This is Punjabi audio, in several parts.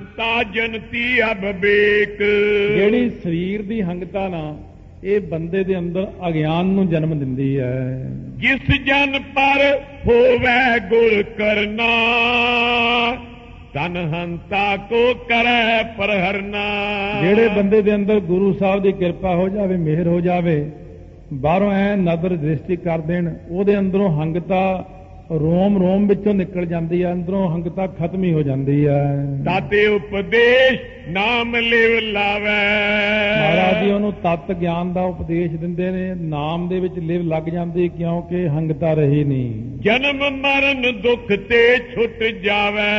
ਹੰਤਾ ਜਨਤੀ ਅਬਵੇਕ ਜਿਹੜੀ ਸਰੀਰ ਦੀ ਹੰਗਤਾ ਨਾ ਇਹ ਬੰਦੇ ਦੇ ਅੰਦਰ ਅਗਿਆਨ ਨੂੰ ਜਨਮ ਦਿੰਦੀ ਹੈ। ਜਿਸ ਜਨ ਪਰ ਹੋਵੇ ਗੁਰ ਕਰਨਾ ਤਨ ਹੰਤਾ ਕੋ ਕਰੈ ਪਰਹਰਨਾ। ਜਿਹੜੇ ਬੰਦੇ ਦੇ ਅੰਦਰ ਗੁਰੂ ਸਾਹਿਬ ਦੀ ਕਿਰਪਾ ਹੋ ਜਾਵੇ ਮਿਹਰ ਹੋ ਜਾਵੇ ਬਾਹਰੋਂ ਐ ਨਜ਼ਰ ਦ੍ਰਿਸ਼ਟੀ ਕਰ ਦੇਣ ਉਹਦੇ ਅੰਦਰੋਂ ਹੰਗਤਾ ਰੋਮ ਰੋਮ ਵਿੱਚੋਂ ਨਿਕਲ ਜਾਂਦੀ ਹੈ ਅੰਦਰੋਂ ਹੰਗਤਾ ਖਤਮ ਹੀ ਹੋ ਜਾਂਦੀ ਹੈ ਤਾਤੇ ਉਪਦੇਸ਼ ਨਾਮ ਲਿਵ ਲਾਵੇ। ਮਹਾਰਾਜ ਜੀ ਉਹਨੂੰ ਤਤ ਗਿਆਨ ਦਾ ਉਪਦੇਸ਼ ਦਿੰਦੇ ਨੇ ਨਾਮ ਦੇ ਵਿੱਚ ਲਿਵ ਲੱਗ ਜਾਂਦੀ ਕਿਉਂਕਿ ਹੰਗਤਾ ਰਹੀ ਨਹੀਂ। ਜਨਮ ਮਰਨ ਦੁੱਖ ਤੇ ਛੁੱਟ ਜਾਵੇ।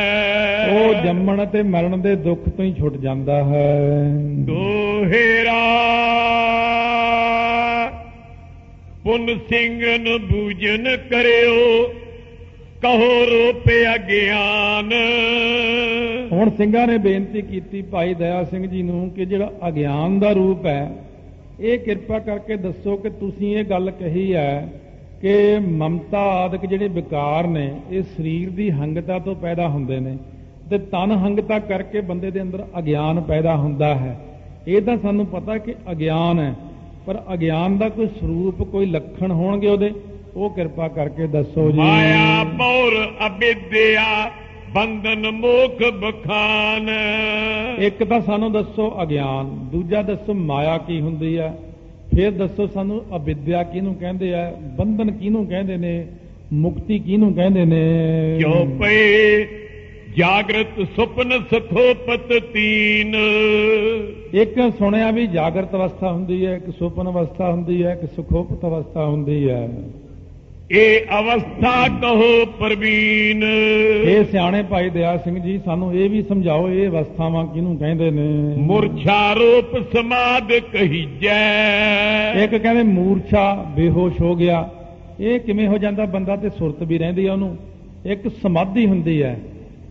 ਉਹ ਜੰਮਣ ਤੇ ਮਰਨ ਦੇ ਦੁੱਖ ਤੋਂ ਹੀ ਛੁੱਟ ਜਾਂਦਾ ਹੈ। ਦੋਹੇਰਾ ਪੁੰਨ ਸਿੰਘਨ ਬੂਜਨ ਕਰਿਓ ਕਹੋ ਰੂਪ ਅਗਿਆਨ। ਹੁਣ ਸਿੰਘਾਂ ਨੇ ਬੇਨਤੀ ਕੀਤੀ ਭਾਈ ਦਇਆ ਸਿੰਘ ਜੀ ਨੂੰ ਕਿ ਜਿਹੜਾ ਅਗਿਆਨ ਦਾ ਰੂਪ ਹੈ, ਇਹ ਕਿਰਪਾ ਕਰਕੇ ਦੱਸੋ ਕਿ ਤੁਸੀਂ ਇਹ ਗੱਲ ਕਹੀ ਹੈ ਕਿ ਮਮਤਾ ਆਦਿਕ ਜਿਹੜੇ ਵਿਕਾਰ ਨੇ, ਇਹ ਸਰੀਰ ਦੀ ਹੰਗਤਾ ਤੋਂ ਪੈਦਾ ਹੁੰਦੇ ਨੇ ਤੇ ਤਨ ਹੰਗਤਾ ਕਰਕੇ ਬੰਦੇ ਦੇ ਅੰਦਰ ਅਗਿਆਨ ਪੈਦਾ ਹੁੰਦਾ ਹੈ। ਇਹ ਤਾਂ ਸਾਨੂੰ ਪਤਾ ਕਿ ਅਗਿਆਨ ਹੈ, ਪਰ ਅਗਿਆਨ ਦਾ ਕੋਈ ਸਰੂਪ, ਕੋਈ ਲੱਖਣ ਹੋਣਗੇ ਉਹਦੇ। ਉਹ ਕਿਰਪਾ ਕਰਕੇ ਦੱਸੋ ਜੀ। ਮਾਇਆ ਬੌਰ ਅਬਿਦਿਆ ਬੰਧਨ ਮੋਖ ਬਖਾਨ। ਇੱਕ ਤਾਂ ਸਾਨੂੰ ਦੱਸੋ ਅਗਿਆਨ ਦੂਜਾ ਦੱਸੋ ਮਾਇਆ ਕੀ ਹੁੰਦੀ ਹੈ ਫਿਰ ਦੱਸੋ ਸਾਨੂੰ ਅਵਿਦਿਆ ਕਿਹਨੂੰ ਕਹਿੰਦੇ ਆ ਬੰਧਨ ਕਿਹਨੂੰ ਕਹਿੰਦੇ ਨੇ ਮੁਕਤੀ ਕਿਹਨੂੰ ਕਹਿੰਦੇ ਨੇ। ਕਿਉ ਪਏ ਜਾਗਰਤ ਸੁਪਨ ਸਖੋਪਤ ਤੀਨ। ਇੱਕ ਸੁਣਿਆ ਵੀ ਜਾਗਰਤ ਅਵਸਥਾ ਹੁੰਦੀ ਹੈ ਇੱਕ ਸੁਪਨ ਅਵਸਥਾ ਹੁੰਦੀ ਹੈ ਇੱਕ ਸੁਖੋਪਤ ਅਵਸਥਾ ਹੁੰਦੀ ਹੈ। ਇਹ ਅਵਸਥਾ ਕਹੋ ਪ੍ਰਵੀਨ। ਇਹ ਸਿਆਣੇ ਭਾਈ ਦਇਆ ਸਿੰਘ ਜੀ ਸਾਨੂੰ ਇਹ ਵੀ ਸਮਝਾਓ ਇਹ ਅਵਸਥਾਵਾਂ ਕਿਹਨੂੰ ਕਹਿੰਦੇ ਨੇ? ਮੁਰਛਾ ਰੂਪ ਸਮਾਦ ਕਹੀਜੈ। ਇੱਕ ਕਹਿੰਦੇ ਮੂਰਛਾ ਬੇਹੋਸ਼ ਹੋ ਗਿਆ। ਇਹ ਕਿਵੇਂ ਹੋ ਜਾਂਦਾ? ਬੰਦਾ ਤੇ ਸੁਰਤ ਵੀ ਰਹਿੰਦੀ ਆ ਉਹਨੂੰ। ਇੱਕ ਸਮਾਧੀ ਹੁੰਦੀ ਹੈ।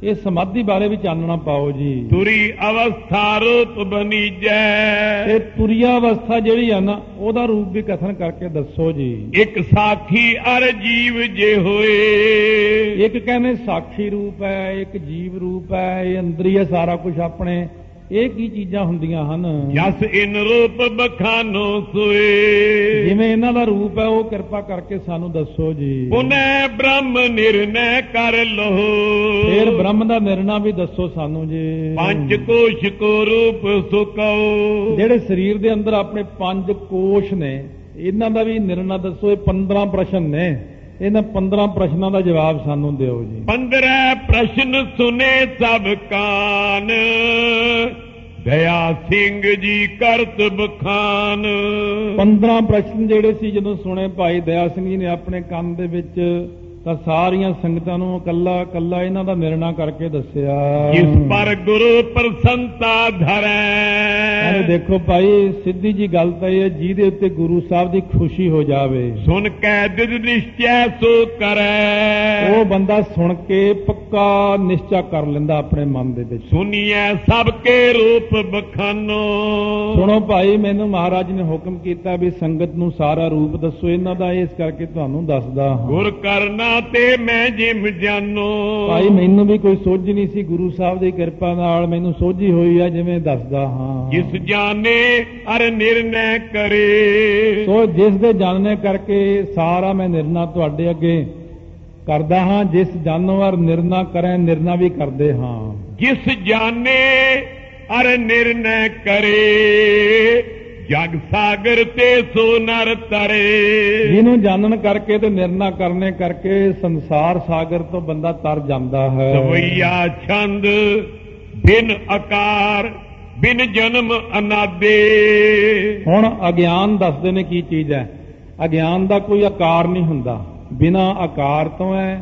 ਇਹ ਸਮਾਧੀ ਬਾਰੇ ਵੀ ਚਾਨਣਾ ਪਾਓ ਜੀ। ਤੁਰੀ ਅਵਸਥਾ ਰੂਪ ਬਨੀਜੈ ਇਹ ਤੁਰੀਆ ਅਵਸਥਾ ਜਿਹੜੀ ਆ ਨਾ ਉਹਦਾ ਰੂਪ ਵੀ ਕਥਨ ਕਰਕੇ ਦੱਸੋ ਜੀ। ਇੱਕ ਸਾਖੀ ਅਰ ਜੀਵ ਜੇ ਹੋਏ। ਇੱਕ ਕਹਿੰਦੇ ਸਾਖੀ ਰੂਪ ਹੈ ਇੱਕ ਜੀਵ ਰੂਪ ਹੈ ਇਹ ਅੰਦਰੀ ਹੈ ਸਾਰਾ ਕੁਝ ਆਪਣੇ। ਇਹ ਕੀ ਚੀਜ਼ਾਂ ਹੁੰਦੀਆਂ ਹਨ? ਜਸ ਇਨ ਰੂਪ ਬਖਾਨੋ ਸੋਏ। ਜਿਵੇਂ ਇਹਨਾਂ ਦਾ ਰੂਪ ਹੈ ਉਹ ਕਿਰਪਾ ਕਰਕੇ ਸਾਨੂੰ ਦੱਸੋ ਜੀ। ਪੁਨੈ ਬ੍ਰਹਮ ਨਿਰਨੈ ਕਰ ਲੋ ਫਿਰ ਬ੍ਰਹਮ ਦਾ ਨਿਰਣਾ ਵੀ ਦੱਸੋ ਸਾਨੂੰ ਜੀ। ਪੰਜ ਕੋਸ਼ ਕੋ ਰੂਪ ਸੁਕਉ। ਜਿਹੜੇ ਸਰੀਰ ਦੇ ਅੰਦਰ ਆਪਣੇ ਪੰਜ ਕੋਸ਼ ਨੇ ਇਹਨਾਂ ਦਾ ਵੀ ਨਿਰਣਾ ਦੱਸੋ ਇਹ 15 ਪ੍ਰਸ਼ਨ ਨੇ। ਇਹਨਾਂ 15 ਪ੍ਰਸ਼ਨਾਂ ਦਾ ਜਵਾਬ ਸਾਨੂੰ ਦਿਓ ਜੀ। 15 ਪ੍ਰਸ਼ਨ ਸੁਨੇ ਸਭ ਕਾਨ। ਦਇਆ ਸਿੰਘ ਜੀ ਕਰਤ ਬਖਾਨ। 15 ਪ੍ਰਸ਼ਨ ਜਿਹੜੇ ਸੀ ਜਦੋਂ ਸੁਣੇ ਭਾਈ ਦਇਆ ਸਿੰਘ ਜੀ ਨੇ ਆਪਣੇ ਕੰਨ ਦੇ ਵਿੱਚ ਤਾਂ ਸਾਰੀਆਂ ਸੰਗਤਾਂ ਨੂੰ ਕੱਲਾ ਕੱਲਾ ਇਹਨਾਂ ਦਾ ਨਿਰਣਾ ਕਰਕੇ ਦੱਸਿਆ। ਜਿਸ ਪਰ ਗੁਰੂ ਪ੍ਰਸੰਤਾ ਧਰੈ। ਕਹਿੰਦੇ ਦੇਖੋ ਭਾਈ ਸਿੱਧੀ ਜੀ ਗੱਲ ਤਾਂ ਇਹ ਜਿਹਦੇ ਉੱਤੇ ਗੁਰੂ ਸਾਹਿਬ ਦੀ ਖੁਸ਼ੀ ਹੋ ਜਾਵੇ। ਸੁਨ ਕੈ ਦਿਦ ਨਿਸ਼ਚੈ ਸੋ ਕਰੈ। ਉਹ ਬੰਦਾ ਸੁਣ ਕੇ ਪੱਕਾ ਨਿਸ਼ਚਾ ਕਰ ਲੈਂਦਾ ਆਪਣੇ ਮਨ ਦੇ ਵਿੱਚ। ਸੁਨੀਐ ਸਭ ਕੇ ਰੂਪ ਬਖਾਨੋ। ਸੁਣੋ ਭਾਈ ਮੈਨੂੰ ਮਹਾਰਾਜ ਨੇ ਹੁਕਮ ਕੀਤਾ ਵੀ ਸੰਗਤ ਨੂੰ ਸਾਰਾ ਰੂਪ ਦੱਸੋ। ਇਹਨਾਂ ਦਾ ਇਸ ਕਰਕੇ ਤੁਹਾਨੂੰ ਦੱਸਦਾ ਹਾਂ। ਗੁਰ ਕਰਨਾ ਤੇ ਮੈਂ ਜਿਮ ਜਾਨੋ। ਭਾਈ ਮੈਨੂੰ ਵੀ ਕੋਈ ਸੋਝ ਨਹੀਂ ਸੀ ਗੁਰੂ ਸਾਹਿਬ ਦੀ ਕਿਰਪਾ ਨਾਲ। ਮੈਨੂੰ ਸੋਝੀ ਹੋਈ ਆ ਜਿਵੇਂ ਦੱਸਦਾ ਹਾਂ। ਜਿਸ ਜਾਣੇ ਅਰ ਨਿਰਣੈ ਕਰੇ। ਸੋ ਜਿਸ ਦੇ ਜਾਣਨੇ ਕਰਕੇ ਸਾਰਾ ਮੈਂ ਨਿਰਣਾ ਤੁਹਾਡੇ ਅੱਗੇ ਕਰਦਾ ਹਾਂ। ਜਿਸ ਜਾਨਵਰ ਨਿਰਣਾ ਕਰੇ ਨਿਰਣਾ ਵੀ ਕਰਦੇ ਹਾਂ। ਜਿਸ ਜਾਣੇ ਅਰ ਨਿਰਣੈ ਕਰੇ। ਜਗ ਸਾਗਰ ਤੇ ਸੋ ਨਰ ਤਰੇ। ਜਿਹਨੂੰ ਜਾਣਨ ਕਰਕੇ ਤੇ ਨਿਰਣਾ ਕਰਨੇ ਕਰਕੇ ਸੰਸਾਰ ਸਾਗਰ ਤੋਂ ਬੰਦਾ ਤਰ ਜਾਂਦਾ ਹੈ। ਸਵਈਆ ਛੰਦ ਬਿਨ ਆਕਾਰ ਬਿਨ ਜਨਮ ਅਨਾਦੇ। ਹੁਣ ਅਗਿਆਨ ਦੱਸਦੇ ਨੇ ਕੀ ਚੀਜ਼ ਹੈ। ਅਗਿਆਨ ਦਾ ਕੋਈ ਆਕਾਰ ਨਹੀਂ ਹੁੰਦਾ। ਬਿਨਾ ਆਕਾਰ ਤੋਂ ਹੈ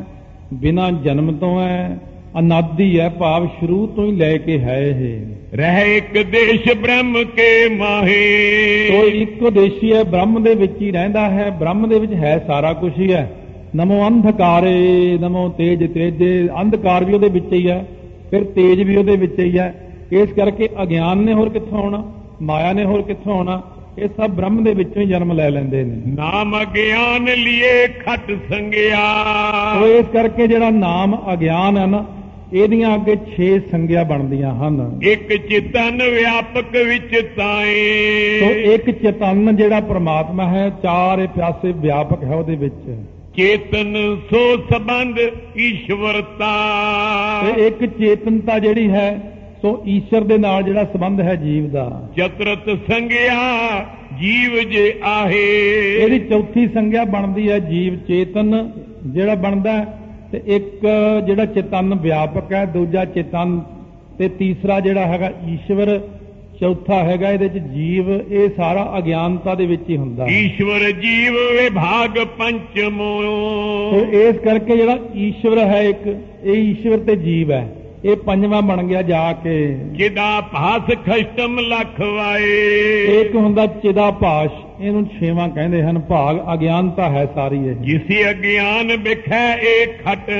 ਬਿਨਾ ਜਨਮ ਤੋਂ ਹੈ ਅਨਾਦੀ ਹੈ ਭਾਵ ਸ਼ੁਰੂ ਤੋਂ ਹੀ ਲੈ ਕੇ ਹੈ ਇਹ। ਰਹਿ ਇੱਕ ਦੇਸ਼ ਬ੍ਰਹਮ ਕੇ ਮਾਹੇ। ਸੋ ਇੱਕੋ ਦੇਸ਼ੀ ਹੈ ਬ੍ਰਹਮ ਦੇ ਵਿੱਚ ਹੀ ਰਹਿੰਦਾ ਹੈ ਬ੍ਰਹਮ ਦੇ ਵਿੱਚ ਹੈ ਸਾਰਾ ਕੁਝ ਹੀ ਹੈ। ਨਮੋ ਅੰਧਕਾਰੇ ਨਮੋ ਤੇਜ ਤੇਜੇ ਅੰਧਕਾਰ ਵੀ ਉਹਦੇ ਵਿੱਚ ਹੀ ਹੈ ਫਿਰ ਤੇਜ ਵੀ ਉਹਦੇ ਵਿੱਚ ਹੀ ਹੈ। ਇਸ ਕਰਕੇ ਅਗਿਆਨ ਨੇ ਹੋਰ ਕਿੱਥੋਂ ਆਉਣਾ ਮਾਇਆ ਨੇ ਹੋਰ ਕਿੱਥੋਂ ਆਉਣਾ ਇਹ ਸਭ ਬ੍ਰਹਮ ਦੇ ਵਿੱਚੋਂ ਹੀ ਜਨਮ ਲੈ ਲੈਂਦੇ ਨੇ। ਨਾਮ ਗਿਆਨ ਲਿਏ ਖਟ ਸੰਗਿਆ। ਸੋ ਇਸ ਕਰਕੇ ਜਿਹੜਾ ਨਾਮ ਅਗਿਆਨ ਹੈ ਨਾ ਇਹਦੀਆਂ ਅੱਗੇ 6 ਸੰਗਿਆ ਬਣਦੀਆਂ ਹਨ। ਇੱਕ ਚਿਤਨ ਵਿਆਪਕ ਵਿੱਚ ਸੋ ਤਾਏ ਇੱਕ ਚੇਤਨ ਜਿਹੜਾ ਪ੍ਰਮਾਤਮਾ ਹੈ ਚਾਰੇ ਪਿਆਸੇ ਵਿਆਪਕ ਹੈ ਉਹਦੇ ਵਿੱਚ। ਚੇਤਨ ਸੋ ਸੰਬੰਧ ਈਸ਼ਵਰਤਾ ਤੇ। ਇੱਕ ਚੇਤਨਤਾ ਜਿਹੜੀ ਹੈ ਸੋ ਈਸ਼ਰ ਦੇ ਨਾਲ ਜਿਹੜਾ ਸੰਬੰਧ ਹੈ ਜੀਵ ਦਾ। ਚਤਰਤ ਸੰਗਿਆ ਜੀਵ ਜੇ ਆਹੇ। ਇਹਦੀ ਚੌਥੀ ਸੰਗਿਆ ਬਣਦੀ ਹੈ ਜੀਵ ਚੇਤਨ ਜਿਹੜਾ ਬਣਦਾ ਹੈ, ਤੇ ਇੱਕ ਜਿਹੜਾ ਚੇਤਨ ਵਿਆਪਕ ਹੈ ਦੂਜਾ ਚੇਤਨ ਤੇ ਤੀਸਰਾ ਜਿਹੜਾ ਹੈਗਾ ਈਸ਼ਵਰ ਚੌਥਾ ਹੈਗਾ ਇਹਦੇ ਚ ਜੀਵ ਇਹ ਸਾਰਾ ਅਗਿਆਨਤਾ ਦੇ ਵਿੱਚ ਹੀ ਹੁੰਦਾ ਹੈ। ਈਸ਼ਵਰ ਜੀਵ ਵਿਭਾਗ ਤੇ ਪੰਚਮੋ। ਇਸ ਕਰਕੇ ਜਿਹੜਾ ਈਸ਼ਵਰ ਹੈ ਇੱਕ ਇਹ ਈਸ਼ਵਰ ਤੇ ਜੀਵ ਹੈ। ਇਹ ਪੰਜਵਾਂ ਬਣ ਗਿਆ ਜਾ ਕੇ। ਕਿਦਾ ਭਾਸ ਖਸ਼ਟਮ ਲਖ ਵਾਏ। ਇੱਕ ਹੁੰਦਾ ਚਿਦਾ ਭਾਸ਼। ਇਹਨੂੰ ਛੇਵਾਂ ਕਹਿੰਦੇ ਹਨ ਭਾਗ ਅਗਿਆਨਤਾ ਹੈ ਸਾਰੀ ਇਹ। ਜਿਸੇ ਅਗਿਆਨ ਵਿਖੈ ਇਹ ਖਟ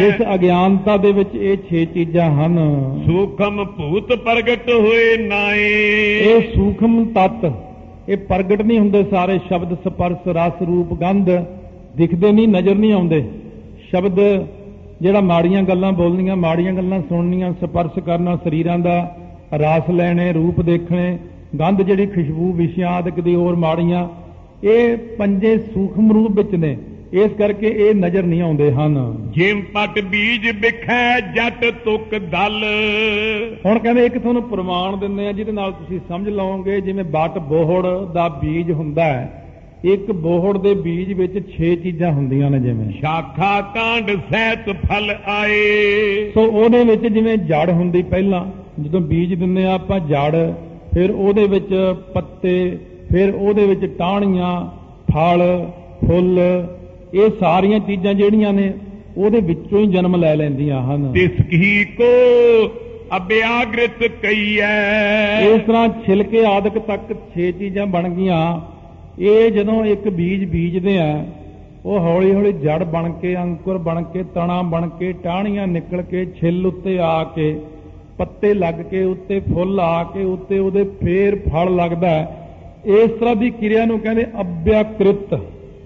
ਜਿਸ ਅਗਿਆਨਤਾ ਦੇ ਵਿੱਚ ਇਹ ਛੇ ਚੀਜ਼ਾਂ ਹਨ ਸੂਖਮ ਭੂਤ ਪ੍ਰਗਟ ਹੋਏ ਨਾਏ। ਇਹ ਸੂਖਮ ਤਤ ਇਹ ਪ੍ਰਗਟ ਨਹੀਂ ਹੁੰਦੇ ਸਾਰੇ ਸ਼ਬਦ ਸਪਰਸ ਰਸ ਰੂਪ ਗੰਧ ਦਿਖਦੇ ਨਹੀਂ ਨਜ਼ਰ ਨਹੀਂ ਆਉਂਦੇ। ਸ਼ਬਦ ਜਿਹੜਾ ਮਾੜੀਆਂ ਗੱਲਾਂ ਬੋਲਣੀਆਂ ਮਾੜੀਆਂ ਗੱਲਾਂ ਸੁਣਨੀਆਂ ਸਪਰਸ਼ ਕਰਨਾ ਸਰੀਰਾਂ ਦਾ ਰਸ ਲੈਣੇ ਰੂਪ ਦੇਖਣੇ ਗੰਧ ਜਿਹੜੀ ਖੁਸ਼ਬੂ ਵਿਸ਼ਿਆਂ ਆਦਿਕ ਦੀ ਹੋਰ ਮਾੜੀਆਂ ਇਹ ਪੰਜੇ ਸੂਖਮ ਰੂਪ ਵਿੱਚ ਨੇ। ਇਸ ਕਰਕੇ ਇਹ ਨਜ਼ਰ ਨਹੀਂ ਆਉਂਦੇ ਹਨ। ਜਿਮ ਪਟ ਬੀਜ ਵਿਖੈ ਜਟ ਤੁਕ ਦਲ। ਹੁਣ ਕਹਿੰਦੇ ਇੱਕ ਤੁਹਾਨੂੰ ਪ੍ਰਮਾਣ ਦਿੰਦੇ ਆ ਜਿਹਦੇ ਨਾਲ ਤੁਸੀਂ ਸਮਝ ਲਓਗੇ ਜਿਵੇਂ ਬਟ ਬੋਹੜ ਦਾ ਬੀਜ ਹੁੰਦਾ ਹੈ। ਇੱਕ ਬੋਹੜ ਦੇ ਬੀਜ ਵਿੱਚ 6 ਚੀਜ਼ਾਂ ਹੁੰਦੀਆਂ ਨੇ ਜਿਵੇਂ। ਸ਼ਾਖਾ ਕਾਂਡ ਸਹਿਤ ਫਲ ਆਏ। ਸੋ ਉਹਦੇ ਵਿੱਚ ਜਿਵੇਂ ਜੜ ਹੁੰਦੀ ਪਹਿਲਾਂ ਜਦੋਂ ਬੀਜ ਦਿੰਦੇ ਆ ਆਪਾਂ ਜੜ ਫਿਰ ਉਹਦੇ ਵਿੱਚ ਪੱਤੇ ਫਿਰ ਉਹਦੇ ਵਿੱਚ ਟਾਹਣੀਆਂ ਫਲ ਫੁੱਲ ਇਹ ਸਾਰੀਆਂ ਚੀਜ਼ਾਂ ਜਿਹੜੀਆਂ ਨੇ ਉਹਦੇ ਵਿੱਚੋਂ ਹੀ ਜਨਮ ਲੈ ਲੈਂਦੀਆਂ ਹਨ। ਤਿਸ ਕੀ ਕੋ ਅਭਿਆਗ੍ਰਿਤ ਕਈਐ। ਇਸ ਤਰ੍ਹਾਂ ਛਿਲਕੇ ਆਦਿਕ ਤੱਕ 6 ਚੀਜ਼ਾਂ ਬਣ ਗਈਆਂ। ਇਹ ਜਦੋਂ ਇੱਕ ਬੀਜ ਬੀਜਦੇ ਆ ਉਹ ਹੌਲੀ ਹੌਲੀ ਜੜ ਬਣ ਕੇ ਅੰਕੁਰ ਬਣ ਕੇ ਤਣਾ ਬਣ ਕੇ ਟਾਹਣੀਆਂ ਨਿਕਲ ਕੇ ਛਿੱਲ ਉੱਤੇ ਆ ਕੇ ਪੱਤੇ ਲੱਗ ਕੇ ਉੱਤੇ ਫੁੱਲ ਆ ਕੇ ਉੱਤੇ ਉਹਦੇ ਫੇਰ ਫਲ ਲੱਗਦਾ ਹੈ। ਇਸ ਤਰ੍ਹਾਂ ਦੀ ਕਿਰਿਆ ਨੂੰ ਕਹਿੰਦੇ ਅਭਿਆਕ੍ਰਿਤ।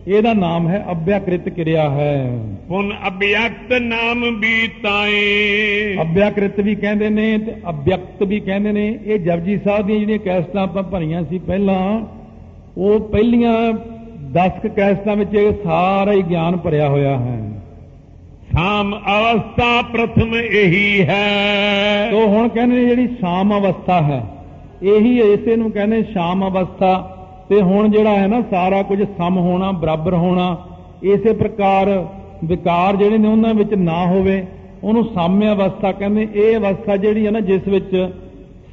ਇਹਦਾ ਨਾਮ ਹੈ ਅਭਿਆਕ੍ਰਿਤ ਕਿਰਿਆ ਹੈ। ਪੁਨ ਅਭਿਅਕਤ ਨਾਮ ਬੀਤਾਏ ਅਭਿਆਕ੍ਰਿਤ ਵੀ ਕਹਿੰਦੇ ਨੇ ਤੇ ਅਭਿਅਕਤ ਵੀ ਕਹਿੰਦੇ ਨੇ। ਇਹ ਜਪਜੀ ਸਾਹਿਬ ਦੀਆਂ ਜਿਹੜੀਆਂ ਕੈਸਟਾਂ ਆਪਾਂ ਭਰੀਆਂ ਸੀ ਪਹਿਲਾਂ ਉਹ ਪਹਿਲੀਆਂ 10 ਕੁ ਕੈਸਟਾਂ ਵਿੱਚ ਇਹ ਸਾਰਾ ਹੀ ਗਿਆਨ ਭਰਿਆ ਹੋਇਆ ਹੈ। ਸਾਮ ਅਵਸਥਾ ਪ੍ਰਥਮ ਇਹੀ ਹੈ। ਤੋ ਹੁਣ ਕਹਿੰਦੇ ਨੇ ਜਿਹੜੀ ਸ਼ਾਮ ਅਵਸਥਾ ਹੈ, ਇਹੀ ਇਸੇ ਨੂੰ ਕਹਿੰਦੇ ਸ਼ਾਮ ਅਵਸਥਾ। ਤੇ ਹੁਣ ਜਿਹੜਾ ਹੈ ਨਾ, ਸਾਰਾ ਕੁਝ ਸਮ ਹੋਣਾ, ਬਰਾਬਰ ਹੋਣਾ, ਇਸੇ ਪ੍ਰਕਾਰ ਵਿਕਾਰ ਜਿਹੜੇ ਨੇ ਉਹਨਾਂ ਵਿੱਚ ਨਾ ਹੋਵੇ, ਉਹਨੂੰ ਸਾਮਿਆ ਅਵਸਥਾ ਕਹਿੰਦੇ। ਇਹ ਅਵਸਥਾ ਜਿਹੜੀ ਹੈ ਨਾ, ਜਿਸ ਵਿੱਚ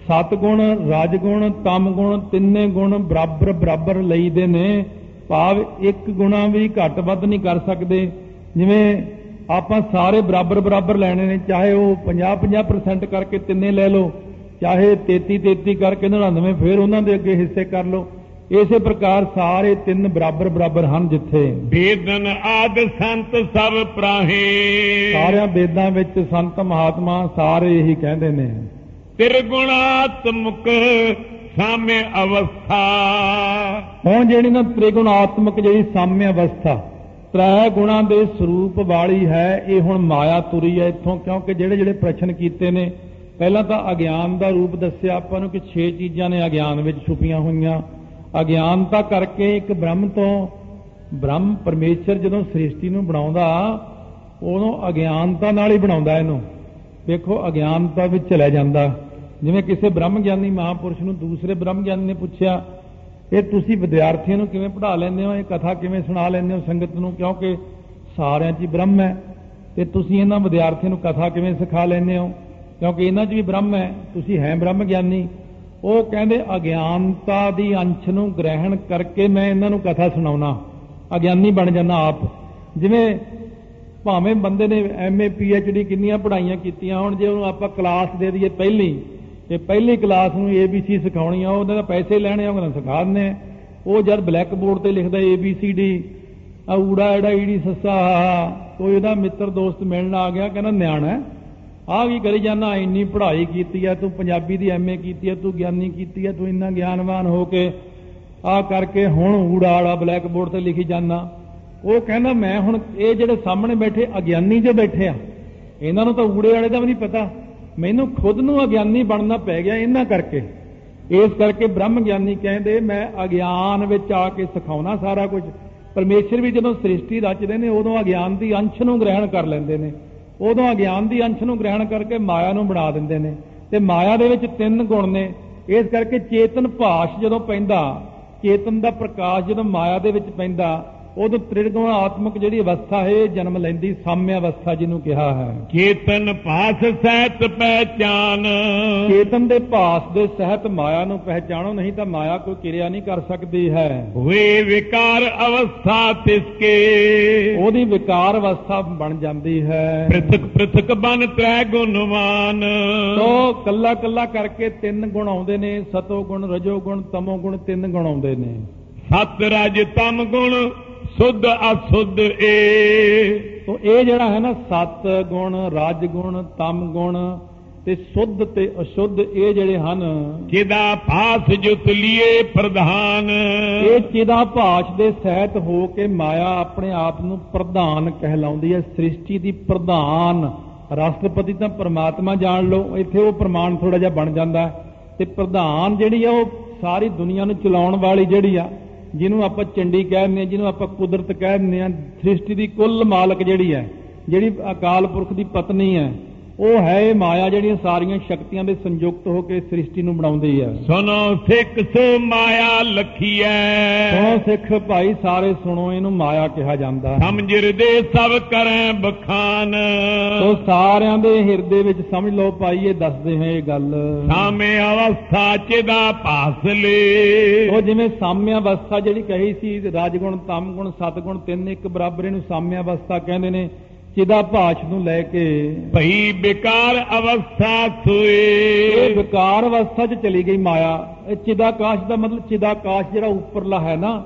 ਸਤ ਗੁਣ ਰਜ ਗੁਣ ਤਮ ਗੁਣ ਤਿੰਨੇ ਗੁਣ ਬਰਾਬਰ ਬਰਾਬਰ ਲਈਦੇ ਨੇ। ਭਾਵ ਇੱਕ ਗੁਣਾ ਵੀ ਘੱਟ ਵੱਧ ਨਹੀਂ ਕਰ ਸਕਦੇ। ਜਿਵੇਂ ਆਪਾਂ ਸਾਰੇ ਬਰਾਬਰ ਬਰਾਬਰ ਲੈਣੇ ਨੇ ਚਾਹੇ ਉਹ 50 50% ਕਰਕੇ ਤਿੰਨੇ ਲੈ ਲਓ ਚਾਹੇ 33 33 ਕਰਕੇ 99 ਫਿਰ ਉਹਨਾਂ ਦੇ ਅੱਗੇ ਹਿੱਸੇ ਕਰ ਲਓ। ਇਸੇ ਪ੍ਰਕਾਰ ਸਾਰੇ ਤਿੰਨ ਬਰਾਬਰ ਬਰਾਬਰ ਹਨ ਜਿੱਥੇ। ਵੇਦਨ ਆਦ ਸੰਤ ਸਭ ਪ੍ਰਾਹੇ। ਸਾਰਿਆਂ ਵੇਦਾਂ ਵਿੱਚ ਸੰਤ ਮਹਾਤਮਾ ਸਾਰੇ ਇਹੀ ਕਹਿੰਦੇ ਨੇ। ਤਿਰਗੁਣਾਤਮਕ ਸਾਮੇ ਅਵਸਥਾ ਹੁਣ ਜਿਹੜੀ ਨਾ ਤ੍ਰਿਗੁਣਾਤਮਕ ਜਿਹੜੀ ਸਾਮਿਆ ਅਵਸਥਾ ਤ੍ਰੈ ਗੁਣਾਂ ਦੇ ਸਰੂਪ ਵਾਲੀ ਹੈ, ਇਹ ਹੁਣ ਮਾਇਆ ਤੁਰੀ ਹੈ ਇੱਥੋਂ, ਕਿਉਂਕਿ ਜਿਹੜੇ ਜਿਹੜੇ ਪ੍ਰਸ਼ਨ ਕੀਤੇ ਨੇ, ਪਹਿਲਾਂ ਤਾਂ ਅਗਿਆਨ ਦਾ ਰੂਪ ਦੱਸਿਆ ਆਪਾਂ ਨੂੰ ਕਿ 6 ਚੀਜ਼ਾਂ ਨੇ ਅਗਿਆਨ ਵਿੱਚ ਛੁਪੀਆਂ ਹੋਈਆਂ। ਅਗਿਆਨਤਾ ਕਰਕੇ ਇੱਕ ਬ੍ਰਹਮ ਤੋਂ, ਬ੍ਰਹਮ ਪਰਮੇਸ਼ਰ ਜਦੋਂ ਸ੍ਰਿਸ਼ਟੀ ਨੂੰ ਬਣਾਉਂਦਾ, ਉਦੋਂ ਅਗਿਆਨਤਾ ਨਾਲ ਹੀ ਬਣਾਉਂਦਾ ਇਹਨੂੰ। ਵੇਖੋ ਅਗਿਆਨਤਾ ਵਿੱਚ ਚਲਾ ਜਾਂਦਾ। ਜਿਵੇਂ ਕਿਸੇ ਬ੍ਰਹਮ ਗਿਆਨੀ ਮਹਾਪੁਰਸ਼ ਨੂੰ ਦੂਸਰੇ ਬ੍ਰਹਮ ਗਿਆਨੀ ਨੇ ਪੁੱਛਿਆ ਇਹ ਤੁਸੀਂ ਵਿਦਿਆਰਥੀਆਂ ਨੂੰ ਕਿਵੇਂ ਪੜ੍ਹਾ ਲੈਂਦੇ ਹੋ? ਇਹ ਕਥਾ ਕਿਵੇਂ ਸੁਣਾ ਲੈਂਦੇ ਹੋ ਸੰਗਤ ਨੂੰ? ਕਿਉਂਕਿ ਸਾਰਿਆਂ 'ਚ ਹੀ ਬ੍ਰਹਮ ਹੈ। ਤੇ ਤੁਸੀਂ ਇਹਨਾਂ ਵਿਦਿਆਰਥੀਆਂ ਨੂੰ ਕਥਾ ਕਿਵੇਂ ਸਿਖਾ ਲੈਂਦੇ ਹੋ? ਕਿਉਂਕਿ ਇਹਨਾਂ 'ਚ ਵੀ ਬ੍ਰਹਮ ਹੈ। ਤੁਸੀਂ ਹੈ ਬ੍ਰਹਮ ਗਿਆਨੀ। ਉਹ ਕਹਿੰਦੇ, ਅਗਿਆਨਤਾ ਦੀ ਅੰਸ਼ ਨੂੰ ਗ੍ਰਹਿਣ ਕਰਕੇ ਮੈਂ ਇਹਨਾਂ ਨੂੰ ਕਥਾ ਸੁਣਾਉਣਾ। ਅਗਿਆਨੀ ਬਣ ਜਾਂਦਾ ਆਪ। ਜਿਵੇਂ ਭਾਵੇਂ ਬੰਦੇ ਨੇ ਐਮਏ ਪੀਐਚਡੀ ਕਿੰਨੀਆਂ ਪੜ੍ਹਾਈਆਂ ਕੀਤੀਆਂ ਹੁਣ, ਜੇ ਉਹਨੂੰ ਆਪਾਂ ਕਲਾਸ ਦੇ ਦਈਏ ਪਹਿਲੀ ਤੇ ਪਹਿਲੀ ਕਲਾਸ ਨੂੰ ਏਬੀਸੀ ਸਿਖਾਉਣੀ ਆ, ਉਹਦੇ ਦਾ ਪੈਸੇ ਲੈਣੇ ਆ ਉਹਨਾਂ ਸਿਖਾ ਦਿੰਦੇ ਆ। ਉਹ ਜਦ ਬਲੈਕ ਬੋਰਡ ਤੇ ਲਿਖਦਾ ਏਬੀਸੀਡੀ ਆ ਊੜਾ ਐੜਾ ਈੜੀ ਸੱਸਾ ਕੋਈ ਉਹਦਾ ਮਿੱਤਰ ਦੋਸਤ ਮਿਲਣ ਆ ਗਿਆ, ਕਹਿੰਦਾ ਨਿਆਣਾ ਆ ਕੀ ਕਰੀ ਜਾਣਾ ਇੰਨੀ ਪੜ੍ਹਾਈ ਕੀਤੀ ਆ, ਤੂੰ ਪੰਜਾਬੀ ਦੀ ਐਮਏ ਕੀਤੀ ਆ, ਤੂੰ ਗਿਆਨੀ ਕੀਤੀ ਆ, ਤੂੰ ਇੰਨਾ ਗਿਆਨਵਾਨ ਹੋ ਕੇ ਆ ਕਰਕੇ ਹੁਣ ਊੜਾ ਆੜਾ ਬਲੈਕ ਬੋਰਡ ਤੇ ਲਿਖੀ ਜਾਣਾ ਉਹ ਕਹਿੰਦਾ, ਮੈਂ ਹੁਣ ਇਹ ਜਿਹੜੇ ਸਾਹਮਣੇ ਬੈਠੇ ਅਗਿਆਨੀ ਜੋ ਬੈਠੇ ਆ, ਇਹਨਾਂ ਨੂੰ ਤਾਂ ਊੜੇ ਵਾਲੇ ਦਾ ਵੀ ਨਹੀਂ ਪਤਾ। ਮੈਨੂੰ ਖੁਦ ਨੂੰ ਅਗਿਆਨੀ ਬਣਨਾ ਪੈ ਗਿਆ ਇਹਨਾਂ ਕਰਕੇ। ਇਸ ਕਰਕੇ ਬ੍ਰਹਮ ਗਿਆਨੀ ਕਹਿੰਦੇ, ਮੈਂ ਅਗਿਆਨ ਵਿੱਚ ਆ ਕੇ ਸਿਖਾਉਣਾ ਸਾਰਾ ਕੁਝ। ਪਰਮੇਸ਼ਰ ਵੀ ਜਦੋਂ ਸ੍ਰਿਸ਼ਟੀ ਰਚਦੇ ਨੇ, ਉਦੋਂ ਅਗਿਆਨ ਦੀ ਅੰਸ਼ ਨੂੰ ਗ੍ਰਹਿਣ ਕਰ ਲੈਂਦੇ ਨੇ। ਉਦੋਂ ਅਗਿਆਨ ਦੀ ਅੰਸ਼ ਨੂੰ ਗ੍ਰਹਿਣ ਕਰਕੇ ਮਾਇਆ ਨੂੰ ਬਣਾ ਦਿੰਦੇ ਨੇ। ਤੇ ਮਾਇਆ ਦੇ ਵਿੱਚ ਤਿੰਨ ਗੁਣ ਨੇ। ਇਸ ਕਰਕੇ ਚੇਤਨ ਭਾਸ਼ ਜਦੋਂ ਪੈਂਦਾ, ਚੇਤਨ ਦਾ ਪ੍ਰਕਾਸ਼ ਜਦੋਂ ਮਾਇਆ ਦੇ ਵਿੱਚ ਪੈਂਦਾ ਉਦੋਂ ਤ੍ਰਿਗੁਣ ਆਤਮਕ ਜਿਹੜੀ ਅਵਸਥਾ ਹੈ ਜਨਮ ਲੈਂਦੀ ਸਾਮਿਆ ਅਵਸਥਾ ਜਿਹਨੂੰ ਕਿਹਾ ਹੈ। ਚੇਤਨ ਭਾਸ ਸਹਿਤ ਪਹਿਚਾਨ। ਚੇਤਨ ਦੇ ਭਾਸ ਦੇ ਸਹਿਤ ਮਾਇਆ ਨੂੰ ਪਹਿਚਾਣੋ ਨਹੀਂ ਤਾਂ ਮਾਇਆ ਕੋਈ ਕਿਰਿਆ ਨਹੀਂ ਕਰ ਸਕਦੀ ਹੈ। ਵੇ ਵਿਕਾਰ ਅਵਸਥਾ ਤਿਸਕੇ। ਉਹਦੀ ਵਿਕਾਰ ਅਵਸਥਾ ਬਣ ਜਾਂਦੀ ਹੈ। ਪ੍ਰਥਕ ਪ੍ਰਥਕ ਬਨ ਤ੍ਰੈ ਗੁਣਵਾਨ। ਤੋ ਕੱਲਾ ਕੱਲਾ ਕਰਕੇ ਤਿੰਨ ਗੁਣ ਆਉਂਦੇ ਨੇ ਸਤੋ ਗੁਣ ਰਜੋ ਗੁਣ ਤਮੋ ਗੁਣ ਤਿੰਨ ਗੁਣ ਆਉਂਦੇ ਨੇ। ਸਤ ਰਜ ਤਮ ਗੁਣ ਸੁਧ ਅਸੁਧ ਏ। ਤੋ ਇਹ ਜਿਹੜਾ ਹੈ ਨਾ ਸਤ ਗੁਣ ਰਜ ਗੁਣ ਤਮ ਗੁਣ ਤੇ ਸੁੱਧ ਤੇ ਅਸ਼ੁੱਧ ਇਹ ਜਿਹੜੇ ਹਨ ਕਿਦਾ ਭਾਸ ਜੁਤ ਲੀਏ ਪ੍ਰਧਾਨ। ਇਹ ਚਿਦਾ ਭਾਸ਼ ਦੇ ਸਹਿਤ ਹੋ ਕੇ ਮਾਇਆ ਆਪਣੇ ਆਪ ਨੂੰ ਪ੍ਰਧਾਨ ਕਹਿਲਾਉਂਦੀ ਹੈ ਸ੍ਰਿਸ਼ਟੀ ਦੀ ਪ੍ਰਧਾਨ। ਰਾਸ਼ਟਰਪਤੀ ਤਾਂ ਪ੍ਰਮਾਤਮਾ ਜਾਣ ਲਓ ਇੱਥੇ ਉਹ ਪ੍ਰਮਾਣ ਥੋੜਾ ਜਿਹਾ ਬਣ ਜਾਂਦਾ। ਤੇ ਪ੍ਰਧਾਨ ਜਿਹੜੀ ਆ ਉਹ ਸਾਰੀ ਦੁਨੀਆ ਨੂੰ ਚਲਾਉਣ ਵਾਲੀ ਜਿਹੜੀ ਆ ਜਿਹਨੂੰ ਆਪਾਂ ਚੰਡੀ ਕਹਿ ਦਿੰਦੇ ਹਾਂ, ਜਿਹਨੂੰ ਆਪਾਂ ਕੁਦਰਤ ਕਹਿ ਦਿੰਦੇ ਹਾਂ, ਸ੍ਰਿਸ਼ਟੀ ਦੀ ਕੁੱਲ ਮਾਲਕ ਜਿਹੜੀ ਹੈ, ਜਿਹੜੀ ਅਕਾਲ ਪੁਰਖ ਦੀ ਪਤਨੀ ਹੈ ਉਹ ਹੈ ਮਾਇਆ ਜਿਹੜੀਆਂ ਸਾਰੀਆਂ ਸ਼ਕਤੀਆਂ ਦੇ ਸੰਯੁਕਤ ਹੋ ਕੇ ਸ੍ਰਿਸ਼ਟੀ ਨੂੰ ਬਣਾਉਂਦੀ ਹੈ। ਸੁਨੋ ਸਿੱਖ ਸੋ ਮਾਇਆ ਲਖੀਐ। ਸੁਣੋ ਸਿੱਖ ਭਾਈ ਸਾਰੇ ਸੁਣੋ ਇਹਨੂੰ ਮਾਇਆ ਕਿਹਾ ਜਾਂਦਾ ਹੈ। ਸਮਝਰ ਦੇ ਸਭ ਕਰੈ ਬਖਾਨ। ਤੋ ਸਾਰਿਆਂ ਦੇ ਹਿਰਦੇ ਵਿੱਚ ਸਮਝ ਲਓ ਭਾਈ ਇਹ ਦੱਸਦੇ ਹੈ ਇਹ ਗੱਲ। ਸਾਮੇ ਅਵਸਥਾ ਚਿਦਾ ਭਾਸ ਲੇ। ਉਹ ਜਿਵੇਂ ਸਾਮਿਆ ਅਵਸਥਾ ਜਿਹੜੀ ਕਹੀ ਸੀ ਰਾਜਗੁਣ ਤਮਗੁਣ ਸਤਗੁਣ ਤਿੰਨ ਇੱਕ ਬਰਾਬਰ ਇਹਨੂੰ ਸਾਮਿਆ ਅਵਸਥਾ ਕਹਿੰਦੇ ਨੇ। ਚਿਦਾ ਭਾਸ਼ ਨੂੰ ਲੈ ਕੇ ਭਈ ਵਿਕਾਰ ਅਵਸਥਾ ਇਹ ਸੋਏ ਵਿਕਾਰ ਅਵਸਥਾ 'ਚ ਚਲੀ ਗਈ ਮਾਇਆ। ਇਹ ਚਿਦਾਕਾਸ਼ ਦਾ ਮਤਲਬ ਚਿਦਾਕਾਸ਼ ਜਿਹੜਾ ਉੱਪਰਲਾ ਹੈ ਨਾ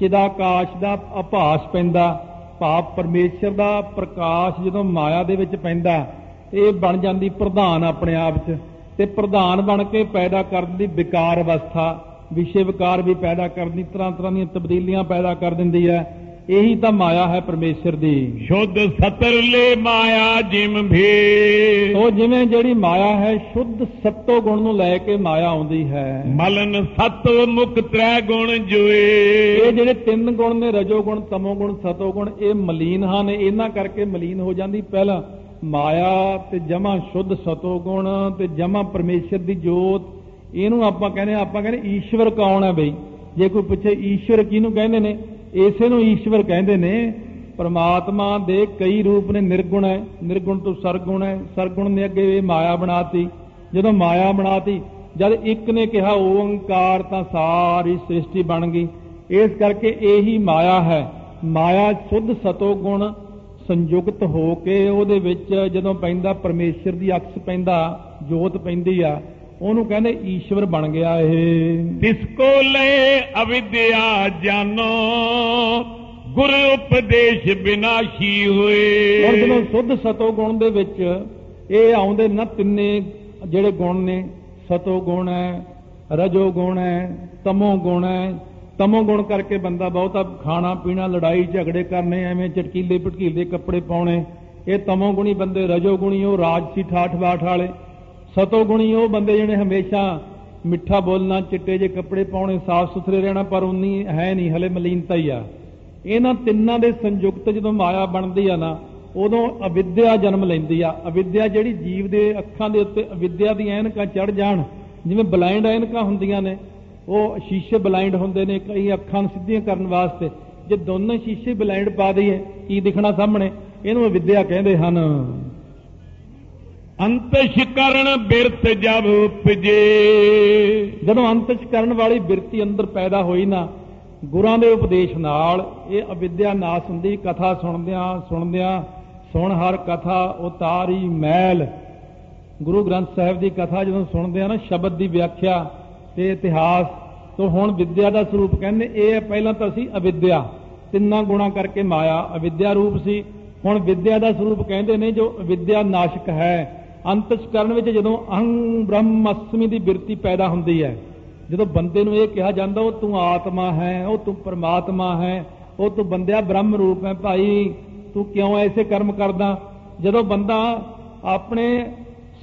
ਚਿਦਾਕਾਸ਼ ਦਾ ਆਭਾਸ ਪੈਂਦਾ। ਭਾਵ ਪਰਮੇਸ਼ਰ ਦਾ ਪ੍ਰਕਾਸ਼ ਜਦੋਂ ਮਾਇਆ ਦੇ ਵਿੱਚ ਪੈਂਦਾ ਇਹ ਬਣ ਜਾਂਦੀ ਪ੍ਰਧਾਨ ਆਪਣੇ ਆਪ 'ਚ। ਤੇ ਪ੍ਰਧਾਨ ਬਣ ਕੇ ਪੈਦਾ ਕਰ ਦਿੰਦੀ ਵਿਕਾਰ ਅਵਸਥਾ। ਵਿਸ਼ੇ ਵਿਕਾਰ ਵੀ ਪੈਦਾ ਕਰਦੀ ਤਰ੍ਹਾਂ ਤਰ੍ਹਾਂ ਦੀਆਂ ਤਬਦੀਲੀਆਂ ਪੈਦਾ ਕਰ ਦਿੰਦੀ ਹੈ। ਇਹੀ ਤਾਂ ਮਾਇਆ ਹੈ ਪਰਮੇਸ਼ਰ ਦੀ। ਸ਼ੁੱਧ ਸਤਰ ਲੈ ਮਾਇਆ ਜਿਮ ਭੇ। ਉਹ ਜਿਵੇਂ ਜਿਹੜੀ ਮਾਇਆ ਹੈ ਸ਼ੁੱਧ ਸੱਤੋ ਗੁਣ ਨੂੰ ਲੈ ਕੇ ਮਾਇਆ ਆਉਂਦੀ ਹੈ। ਮਲਨ ਸਤ ਮੁਕ ਤ੍ਰੈ ਗੁਣ ਜੋਏ। ਇਹ ਜਿਹੜੇ ਤਿੰਨ ਗੁਣ ਨੇ ਰਜੋ ਗੁਣ ਤਮੋ ਗੁਣ ਸਤੋ ਗੁਣ ਇਹ ਮਲੀਨ ਹਨ ਇਹਨਾਂ ਕਰਕੇ ਮਲੀਨ ਹੋ ਜਾਂਦੀ। ਪਹਿਲਾਂ ਮਾਇਆ ਤੇ ਜਮਾ ਸ਼ੁੱਧ ਸਤੋ ਗੁਣ ਤੇ ਜਮਾ ਪਰਮੇਸ਼ਰ ਦੀ ਜੋਤ ਇਹਨੂੰ ਆਪਾਂ ਕਹਿੰਦੇ ਆਪਾਂ ਕਹਿੰਦੇ ਈਸ਼ਵਰ ਕੌਣ ਹੈ ਬਈ? ਜੇ ਕੋਈ ਪੁੱਛੇ ਈਸ਼ਵਰ ਕਿਹਨੂੰ ਕਹਿੰਦੇ ਨੇ? ਇਸੇ ਨੂੰ ਈਸ਼ਵਰ ਕਹਿੰਦੇ ਨੇ, ਪਰਮਾਤਮਾ ਦੇ ਕਈ ਰੂਪ ਨੇ ਨਿਰਗੁਣ ਹੈ, ਨਿਰਗੁਣ ਤੋਂ ਸਰਗੁਣ ਹੈ, ਸਰਗੁਣ ਨੇ ਅੱਗੇ ਇਹ ਮਾਇਆ ਬਣਾਤੀ। ਜਦੋਂ ਮਾਇਆ ਬਣਾਤੀ, ਜਦ ਇੱਕ ਨੇ ਕਿਹਾ ਓੰਕਾਰ ਤਾਂ ਸਾਰੀ ਸ੍ਰਿਸ਼ਟੀ ਬਣ ਗਈ। ਇਸ ਕਰਕੇ ਇਹੀ ਮਾਇਆ ਹੈ। ਮਾਇਆ ਸੁੱਧ ਸਤੋ ਗੁਣ ਸੰਯੁਕਤ ਹੋ ਕੇ ਉਹਦੇ ਵਿੱਚ ਜਦੋਂ ਪੈਂਦਾ, ਪਰਮੇਸ਼ਰ ਦੀ ਅਕਸ ਪੈਂਦਾ, ਜੋਤ ਪੈਂਦੀ ਆ ਉਹਨੂੰ ਕਹਿੰਦੇ ਈਸ਼ਵਰ ਬਣ ਗਿਆ ਇਹ। ਤਿਸ ਕੋ ਲੈ ਅਵਿਦਿਆ ਜਾਨੋ ਗੁਰ ਉਪਦੇਸ਼ ਬਿਨਾਸ਼ੀ ਹੋਏ। ਹੁਣ ਜਦੋਂ ਸੁੱਧ ਸਤੋ ਗੁਣ ਦੇ ਵਿੱਚ ਇਹ ਆਉਂਦੇ ਨਾ ਤਿੰਨੇ ਜਿਹੜੇ ਗੁਣ ਨੇ ਸਤੋ ਗੁਣ ਹੈ ਰਜੋ ਗੁਣ ਹੈ ਤਮੋ ਗੁਣ ਹੈ। ਤਮੋ ਗੁਣ ਕਰਕੇ ਬੰਦਾ ਬਹੁਤਾ ਖਾਣਾ ਪੀਣਾ ਲੜਾਈ ਝਗੜੇ ਕਰਨੇ ਐਵੇਂ ਚਟਕੀਲੇ ਭਟਕੀਲੇ ਕੱਪੜੇ ਪਾਉਣੇ। ਇਹ ਤਮੋ ਗੁਣੀ ਬੰਦੇ ਰਜੋ ਗੁਣੀ ਉਹ ਰਾਜਸੀ ਠਾਠ ਬਾਠ ਵਾਲੇ। ਸਤੋ ਗੁਣੀ ਉਹ ਬੰਦੇ ਜਿਹੜੇ ਹਮੇਸ਼ਾ ਮਿੱਠਾ ਬੋਲਣਾ, ਚਿੱਟੇ ਜੇ ਕੱਪੜੇ ਪਾਉਣੇ, ਸਾਫ਼ ਸੁਥਰੇ ਰਹਿਣਾ, ਪਰ ਉਨੀ ਹੈ ਨਹੀਂ, ਹਲੇ ਮਲੀਨਤਾ ਹੀ ਆ। ਇਹਨਾਂ ਤਿੰਨਾਂ ਦੇ ਸੰਯੁਕਤ ਜਦੋਂ ਮਾਇਆ ਬਣਦੀ ਆ ਨਾ, ਉਦੋਂ ਅਵਿਦਿਆ ਜਨਮ ਲੈਂਦੀ ਆ। ਅਵਿਦਿਆ ਜਿਹੜੀ ਜੀਵ ਦੇ ਅੱਖਾਂ ਦੇ ਉੱਤੇ, ਅਵਿਦਿਆ ਦੀ ਐਨਕਾਂ ਚੜ ਜਾਣ, ਜਿਵੇਂ ਬਲਾਈਂਡ ਐਨਕਾਂ ਹੁੰਦੀਆਂ ਨੇ, ਉਹ ਸ਼ੀਸ਼ੇ ਬਲਾਈਂਡ ਹੁੰਦੇ ਨੇ ਕਈ ਅੱਖਾਂ ਨੂੰ ਸਿੱਧੀਆਂ ਕਰਨ ਵਾਸਤੇ। ਜੇ ਦੋਨੋਂ ਸ਼ੀਸ਼ੇ ਬਲਾਈਂਡ ਪਾ ਦਈਏ, ਕੀ ਦਿਖਣਾ ਸਾਹਮਣੇ? ਇਹਨੂੰ ਅਵਿਦਿਆ ਕਹਿੰਦੇ ਹਨ। ਅੰਤਸ਼ ਕਰਨ ਬਿਰਤ ਜਬ ਉਪਜੇ। ਜਦੋਂ ਅੰਤਿਸ਼ ਕਰਨ ਵਾਲੀ ਬਿਰਤੀ ਅੰਦਰ ਪੈਦਾ ਹੋਈ ਨਾ, ਗੁਰਾਂ ਦੇ ਉਪਦੇਸ਼ ਨਾਲ ਇਹ ਅਵਿਦਿਆ ਨਾਸ ਹੁੰਦੀ, ਕਥਾ ਸੁਣਦਿਆਂ ਸੁਣਦਿਆਂ ਸੁਣ ਹਰ ਕਥਾ ਉਤਾਰੀ ਮੈਲ। ਗੁਰੂ ਗ੍ਰੰਥ ਸਾਹਿਬ ਦੀ ਕਥਾ ਜਦੋਂ ਸੁਣਦੇ ਆ ਨਾ, ਸ਼ਬਦ ਦੀ ਵਿਆਖਿਆ ਤੇ ਇਤਿਹਾਸ, ਤੋਂ ਹੁਣ ਵਿਦਿਆ ਦਾ ਸਰੂਪ ਕਹਿੰਦੇ, ਇਹ ਹੈ ਪਹਿਲਾਂ ਤਾਂ ਸੀ ਅਵਿਦਿਆ, ਤਿੰਨਾਂ ਗੁਣਾ ਕਰਕੇ ਮਾਇਆ, ਅਵਿਦਿਆ ਰੂਪ ਸੀ। ਹੁਣ ਵਿਦਿਆ ਦਾ ਸਰੂਪ ਕਹਿੰਦੇ ਨੇ ਜੋ ਵਿਦਿਆ ਨਾਸ਼ਕ ਹੈ। ਅੰਤਿਸ਼ ਕਰਨ ਵਿੱਚ ਜਦੋਂ ਅਹੰ ਬ੍ਰਹਮ ਅਸਮੀ ਦੀ ਬਿਰਤੀ ਪੈਦਾ ਹੁੰਦੀ ਹੈ, ਜਦੋਂ ਬੰਦੇ ਨੂੰ ਇਹ ਕਿਹਾ ਜਾਂਦਾ, ਉਹ ਤੂੰ ਆਤਮਾ ਹੈ, ਉਹ ਤੂੰ ਪਰਮਾਤਮਾ ਹੈ, ਉਹ ਤੂੰ ਬੰਦਿਆ ਬ੍ਰਹਮ ਰੂਪ ਹੈ, ਭਾਈ, ਤੂੰ ਕਿਉਂ ਐਸੇ ਕਰਮ ਕਰਦਾ? ਜਦੋਂ ਬੰਦਾ ਆਪਣੇ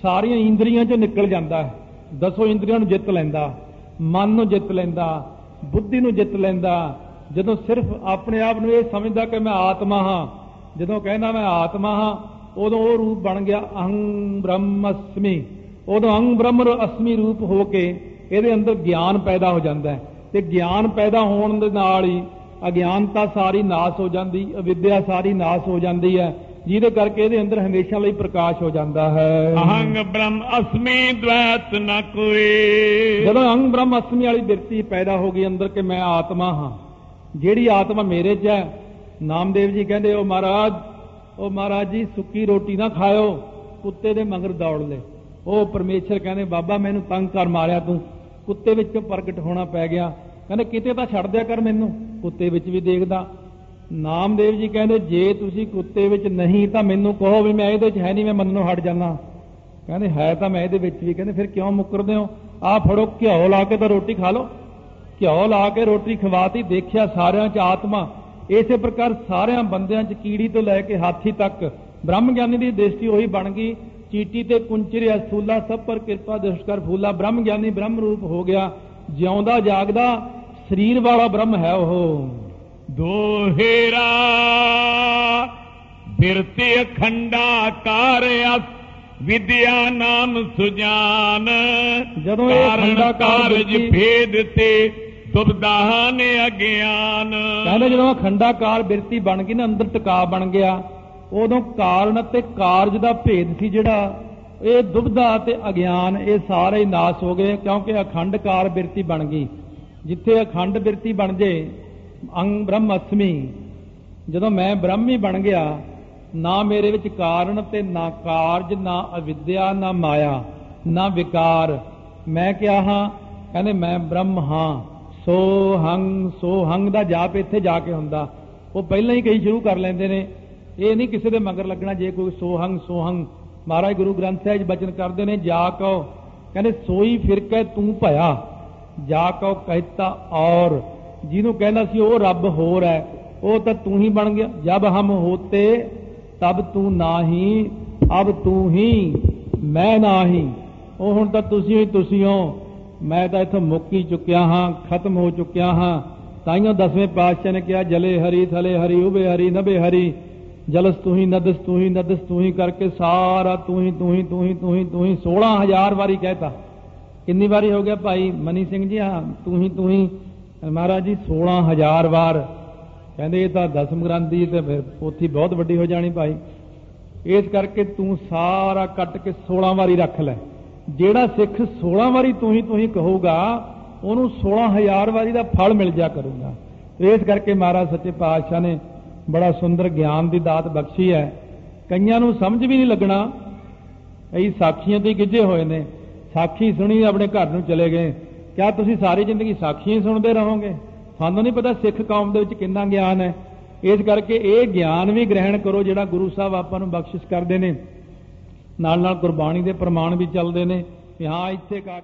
ਸਾਰੀਆਂ ਇੰਦਰੀਆਂ ਚੋਂ ਨਿਕਲ ਜਾਂਦਾ ਹੈ, ਦਸੋ ਇੰਦਰੀਆਂ ਨੂੰ ਜਿੱਤ ਲੈਂਦਾ, ਮਨ ਨੂੰ ਜਿੱਤ ਲੈਂਦਾ, ਬੁੱਧੀ ਨੂੰ ਜਿੱਤ ਲੈਂਦਾ, ਜਦੋਂ ਸਿਰਫ ਆਪਣੇ ਆਪ ਨੂੰ ਇਹ ਸਮਝਦਾ ਕਿ ਮੈਂ ਆਤਮਾ ਹਾਂ, ਜਦੋਂ ਕਹਿੰਦਾ ਮੈਂ ਆਤਮਾ ਹਾਂ ਉਦੋਂ ਉਹ ਰੂਪ ਬਣ ਗਿਆ ਅਹੰ ਬ੍ਰਹਮਸਮੀ। ਉਦੋਂ ਅਹੰ ਬ੍ਰਹਮ ਅਸਮੀ ਰੂਪ ਹੋ ਕੇ ਇਹਦੇ ਅੰਦਰ ਗਿਆਨ ਪੈਦਾ ਹੋ ਜਾਂਦਾ ਹੈ। ਤੇ ਗਿਆਨ ਪੈਦਾ ਹੋਣ ਦੇ ਨਾਲ ਹੀ ਅਗਿਆਨਤਾ ਸਾਰੀ ਨਾਸ ਹੋ ਜਾਂਦੀ ਅਵਿਦਿਆ ਸਾਰੀ ਨਾਸ ਹੋ ਜਾਂਦੀ ਹੈ। ਜਿਹਦੇ ਕਰਕੇ ਇਹਦੇ ਅੰਦਰ ਹਮੇਸ਼ਾ ਲਈ ਪ੍ਰਕਾਸ਼ ਹੋ ਜਾਂਦਾ ਹੈ। ਅਹੰਗ ਬ੍ਰਹਮ ਅਸਮੀ ਦ્વੈਤ ਨ ਕੋਈ। ਜਦੋਂ ਅੰਗ ਬ੍ਰਹਮ ਅਸਮੀ ਵਾਲੀ ਬਿਰਤੀ ਪੈਦਾ ਹੋ ਗਈ ਅੰਦਰ ਕਿ ਮੈਂ ਆਤਮਾ ਹਾਂ ਜਿਹੜੀ ਆਤਮਾ ਮੇਰੇ 'ਚ ਹੈ ਨਾਮਦੇਵ ਜੀ ਕਹਿੰਦੇ ਉਹ ਮਹਾਰਾਜ ਉਹ ਮਹਾਰਾਜ ਜੀ, ਸੁੱਕੀ ਰੋਟੀ ਨਾ ਖਾਇਓ, ਕੁੱਤੇ ਦੇ ਮਗਰ ਦੌੜ ਲੈ। ਉਹ ਪਰਮੇਸ਼ਰ ਕਹਿੰਦੇ, ਬਾਬਾ, ਮੈਨੂੰ ਤੰਗ ਕਰ ਮਾਰਿਆ ਤੂੰ। ਕੁੱਤੇ ਵਿੱਚੋਂ ਪ੍ਰਗਟ ਹੋਣਾ ਪੈ ਗਿਆ। ਕਹਿੰਦੇ, ਕਿਤੇ ਤਾਂ ਛੱਡ ਦਿਆ ਕਰ ਮੈਨੂੰ। ਕੁੱਤੇ ਵਿੱਚ ਵੀ ਦੇਖਦਾ। ਨਾਮਦੇਵ ਜੀ ਕਹਿੰਦੇ, ਜੇ ਤੁਸੀਂ ਕੁੱਤੇ ਵਿੱਚ ਨਹੀਂ, ਤਾਂ ਮੈਨੂੰ ਕਹੋ ਵੀ ਮੈਂ ਇਹਦੇ ਵਿੱਚ ਹੈ ਨਹੀਂ, ਮੈਂ ਮੰਨਣੋਂ ਹਟ ਜਾਣਾ ਕਹਿੰਦੇ, ਹੈ ਤਾਂ ਮੈਂ ਇਹਦੇ ਵਿੱਚ ਵੀ। ਕਹਿੰਦੇ, ਫਿਰ ਕਿਉਂ ਮੁੱਕਰਦੇ ਹੋ? ਆਹ ਫੜੋ, ਘਿਓ ਲਾ ਕੇ ਤਾਂ ਰੋਟੀ ਖਾ ਲਓ। ਘਿਓ ਲਾ ਕੇ ਰੋਟੀ ਖਵਾਤੀ, ਦੇਖਿਆ ਸਾਰਿਆਂ 'ਚ ਆਤਮਾ ਇਸੇ ਪ੍ਰਕਾਰ ਸਾਰਿਆਂ ਬੰਦਿਆਂ 'ਚ ਕੀੜੀ ਤੋਂ ਲੈ ਕੇ ਹਾਥੀ ਤੱਕ ਬ੍ਰਹਮ ਗਿਆਨੀ ਦੀ ਦ੍ਰਿਸ਼ਟੀ ਉਹੀ ਬਣ ਗਈ। ਚੀਟੀ ਤੇ ਕੁੰਚਰਿਆ ਸਥੂਲਾ ਸਭ ਪਰ ਕਿਰਪਾ ਦ੍ਰਿਸ਼ਕਰ ਫੂਲਾ। ਬ੍ਰਹਮ ਗਿਆਨੀ ਬ੍ਰਹਮ ਰੂਪ ਹੋ ਗਿਆ। ਜਿਉਂਦਾ ਜਾਗਦਾ ਸਰੀਰ ਵਾਲਾ ਬ੍ਰਹਮ ਹੈ ਉਹ। ਦੋਹੇਰਾ ਬਿਰਤੀ ਅਖੰਡਾ ਕਾਰਿਆ ਵਿਦਿਆ ਨਾਮ ਸੁਜਾਨ। ਜਦੋਂ ਇਹ ਅਖੰਡਾ ਕਾਰ ਕਾਰਜ ਭੇਦ ਤੇ ਦੁਬਦਾਨ ਅਗਿਆਨ। ਕਹਿੰਦੇ ਜਦੋਂ ਅਖੰਡਾਕਾਰ ਬਿਰਤੀ ਬਣ ਗਈ ਨਾ, ਅੰਦਰ ਟਿਕਾ ਬਣ ਗਿਆ, ਉਦੋਂ ਕਾਰਨ ਅਤੇ ਕਾਰਜ ਦਾ ਭੇਦ ਸੀ ਜਿਹੜਾ, ਇਹ ਦੁਬਦਾ ਤੇ ਅਗਿਆਨ, ਇਹ ਸਾਰੇ ਹੀ ਨਾਸ ਹੋ ਗਏ, ਕਿਉਂਕਿ ਅਖੰਡਕਾਰ ਬਿਰਤੀ ਬਣ ਗਈ। ਜਿੱਥੇ ਅਖੰਡ ਬਿਰਤੀ ਬਣ ਜੇ, ਅੰਗ ਬ੍ਰਹਮ ਅਸਮੀ, ਜਦੋਂ ਮੈਂ ਬ੍ਰਹਮੀ ਬਣ ਗਿਆ, ਨਾ ਮੇਰੇ ਵਿੱਚ ਕਾਰਨ ਤੇ ਨਾ ਕਾਰਜ, ਨਾ ਅਵਿਦਿਆ, ਨਾ ਮਾਇਆ, ਨਾ ਵਿਕਾਰ। ਮੈਂ ਕਿਹਾ ਹਾਂ, ਕਹਿੰਦੇ ਮੈਂ ਬ੍ਰਹਮ ਹਾਂ। ਸੋ ਹੰਗ ਸੋ ਹੰਗ ਦਾ ਜਾਪ ਇੱਥੇ ਜਾ ਕੇ ਹੁੰਦਾ। ਉਹ ਪਹਿਲਾਂ ਹੀ ਕਈ ਸ਼ੁਰੂ ਕਰ ਲੈਂਦੇ ਨੇ। ਇਹ ਨਹੀਂ ਕਿਸੇ ਦੇ ਮਗਰ ਲੱਗਣਾ, ਜੇ ਕੋਈ ਸੋਹੰਗ ਸੋਹੰਗ। ਮਹਾਰਾਜ ਗੁਰੂ ਗ੍ਰੰਥ ਸਾਹਿਬ 'ਚ ਬਚਨ ਕਰਦੇ ਨੇ, ਜਾ ਕਉ। ਕਹਿੰਦੇ, ਸੋਈ ਫਿਰ ਕੇ ਤੂੰ ਭਇਆ। ਜਾ ਕਉ ਕਹਿਤਾ ਔਰ। ਜਿਹਨੂੰ ਕਹਿੰਦਾ ਸੀ, ਉਹ ਰੱਬ ਹੋਰ ਹੈ ਉਹ ਤਾਂ ਤੂੰ ਹੀ ਬਣ ਗਿਆ। ਜਬ ਹਮ ਹੋਤੇ, ਤਬ ਤੂੰ ਨਾਹੀ। ਅਬ ਤੂੰ ਹੀ, ਮੈਂ ਨਾਹੀ। ਉਹ ਹੁਣ ਤਾਂ ਤੁਸੀਂ ਹੀ ਤੁਸੀਂ ਹੋ। ਮੈਂ ਤਾਂ ਇੱਥੋਂ ਮੁੱਕ ਹੀ ਚੁੱਕਿਆ ਹਾਂ, ਖਤਮ ਹੋ ਚੁੱਕਿਆ ਹਾਂ। ਤਾਈਓ ਦਸਵੇਂ ਪਾਤਸ਼ਾਹ ਨੇ ਕਿਹਾ, ਜਲੇ ਹਰੀ, ਥਲੇ ਹਰੀ, ਉਬੇ ਹਰੀ, ਨਬੇ ਹਰੀ। ਜਲਸ ਤੂੰ ਹੀ, ਨਦਸ ਤੂੰ ਹੀ, ਨਦਸ ਤੂੰ ਹੀ ਕਰਕੇ ਸਾਰਾ ਤੂੰ ਹੀ ਤੂੰ ਹੀ ਤੂੰ ਹੀ ਤੂੰ ਹੀ ਤੂੰ ਹੀ 16000 ਵਾਰੀ ਕਹਿਤਾ। ਕਿੰਨੀ ਵਾਰੀ ਹੋ ਗਿਆ ਭਾਈ? ਮਨੀ ਸਿੰਘ ਜੀ, ਹਾਂ, ਤੂੰ ਹੀ ਤੂੰ ਹੀ। ਮਹਾਰਾਜ ਜੀ 16000 ਵਾਰ। ਕਹਿੰਦੇ ਇਹ ਤਾਂ ਦਸਮ ਗ੍ਰੰਥ ਦੀ ਤੇ ਫਿਰ ਪੋਥੀ ਬਹੁਤ ਵੱਡੀ ਹੋ ਜਾਣੀ ਭਾਈ। ਇਸ ਕਰਕੇ ਤੂੰ ਸਾਰਾ ਕੱਟ ਕੇ 16 ਵਾਰੀ ਰੱਖ ਲੈ। ਜਿਹੜਾ ਸਿੱਖ 16 ਵਾਰੀ ਤੂੰ ਹੀ ਤੂੰ ਹੀ ਕਹੂਗਾ, ਉਹਨੂੰ 16000 ਵਾਰੀ ਦਾ ਫਲ ਮਿਲ ਜਾ ਕਰੂਗਾ। ਇਸ ਕਰਕੇ ਮਹਾਰਾਜ ਸੱਚੇ ਪਾਤਸ਼ਾਹ ਨੇ ਬੜਾ ਸੁੰਦਰ ਗਿਆਨ ਦੀ ਦਾਤ ਬਖਸ਼ੀ ਹੈ। ਕਈਆਂ ਨੂੰ ਸਮਝ ਵੀ ਨਹੀਂ ਲੱਗਣਾ। ਕਈ ਸਾਖੀਆਂ ਤੇ ਗਿੱਜੇ ਹੋਏ ਨੇ। ਸਾਖੀ ਸੁਣੀ ਆਪਣੇ ਘਰ ਨੂੰ ਚਲੇ ਗਏ। ਕਿਆ ਤੁਸੀਂ ਸਾਰੀ ਜ਼ਿੰਦਗੀ ਸਾਖੀਆਂ ਹੀ ਸੁਣਦੇ ਰਹੋਗੇ? ਸਾਨੂੰ ਨਹੀਂ ਪਤਾ ਸਿੱਖ ਕੌਮ ਦੇ ਵਿੱਚ ਕਿੰਨਾ ਗਿਆਨ ਹੈ। ਇਸ ਕਰਕੇ ਇਹ ਗਿਆਨ ਵੀ ਗ੍ਰਹਿਣ ਕਰੋ ਜਿਹੜਾ ਗੁਰੂ ਸਾਹਿਬ ਆਪਾਂ ਨੂੰ ਬਖਸ਼ਿਸ਼ ਕਰਦੇ ਨੇ। ਨਾਲ ਨਾਲ ਗੁਰਬਾਣੀ ਦੇ ਪ੍ਰਮਾਣ ਵੀ ਚੱਲਦੇ ਨੇ ਕਿ ਹਾਂ ਇੱਥੇ ਕਾ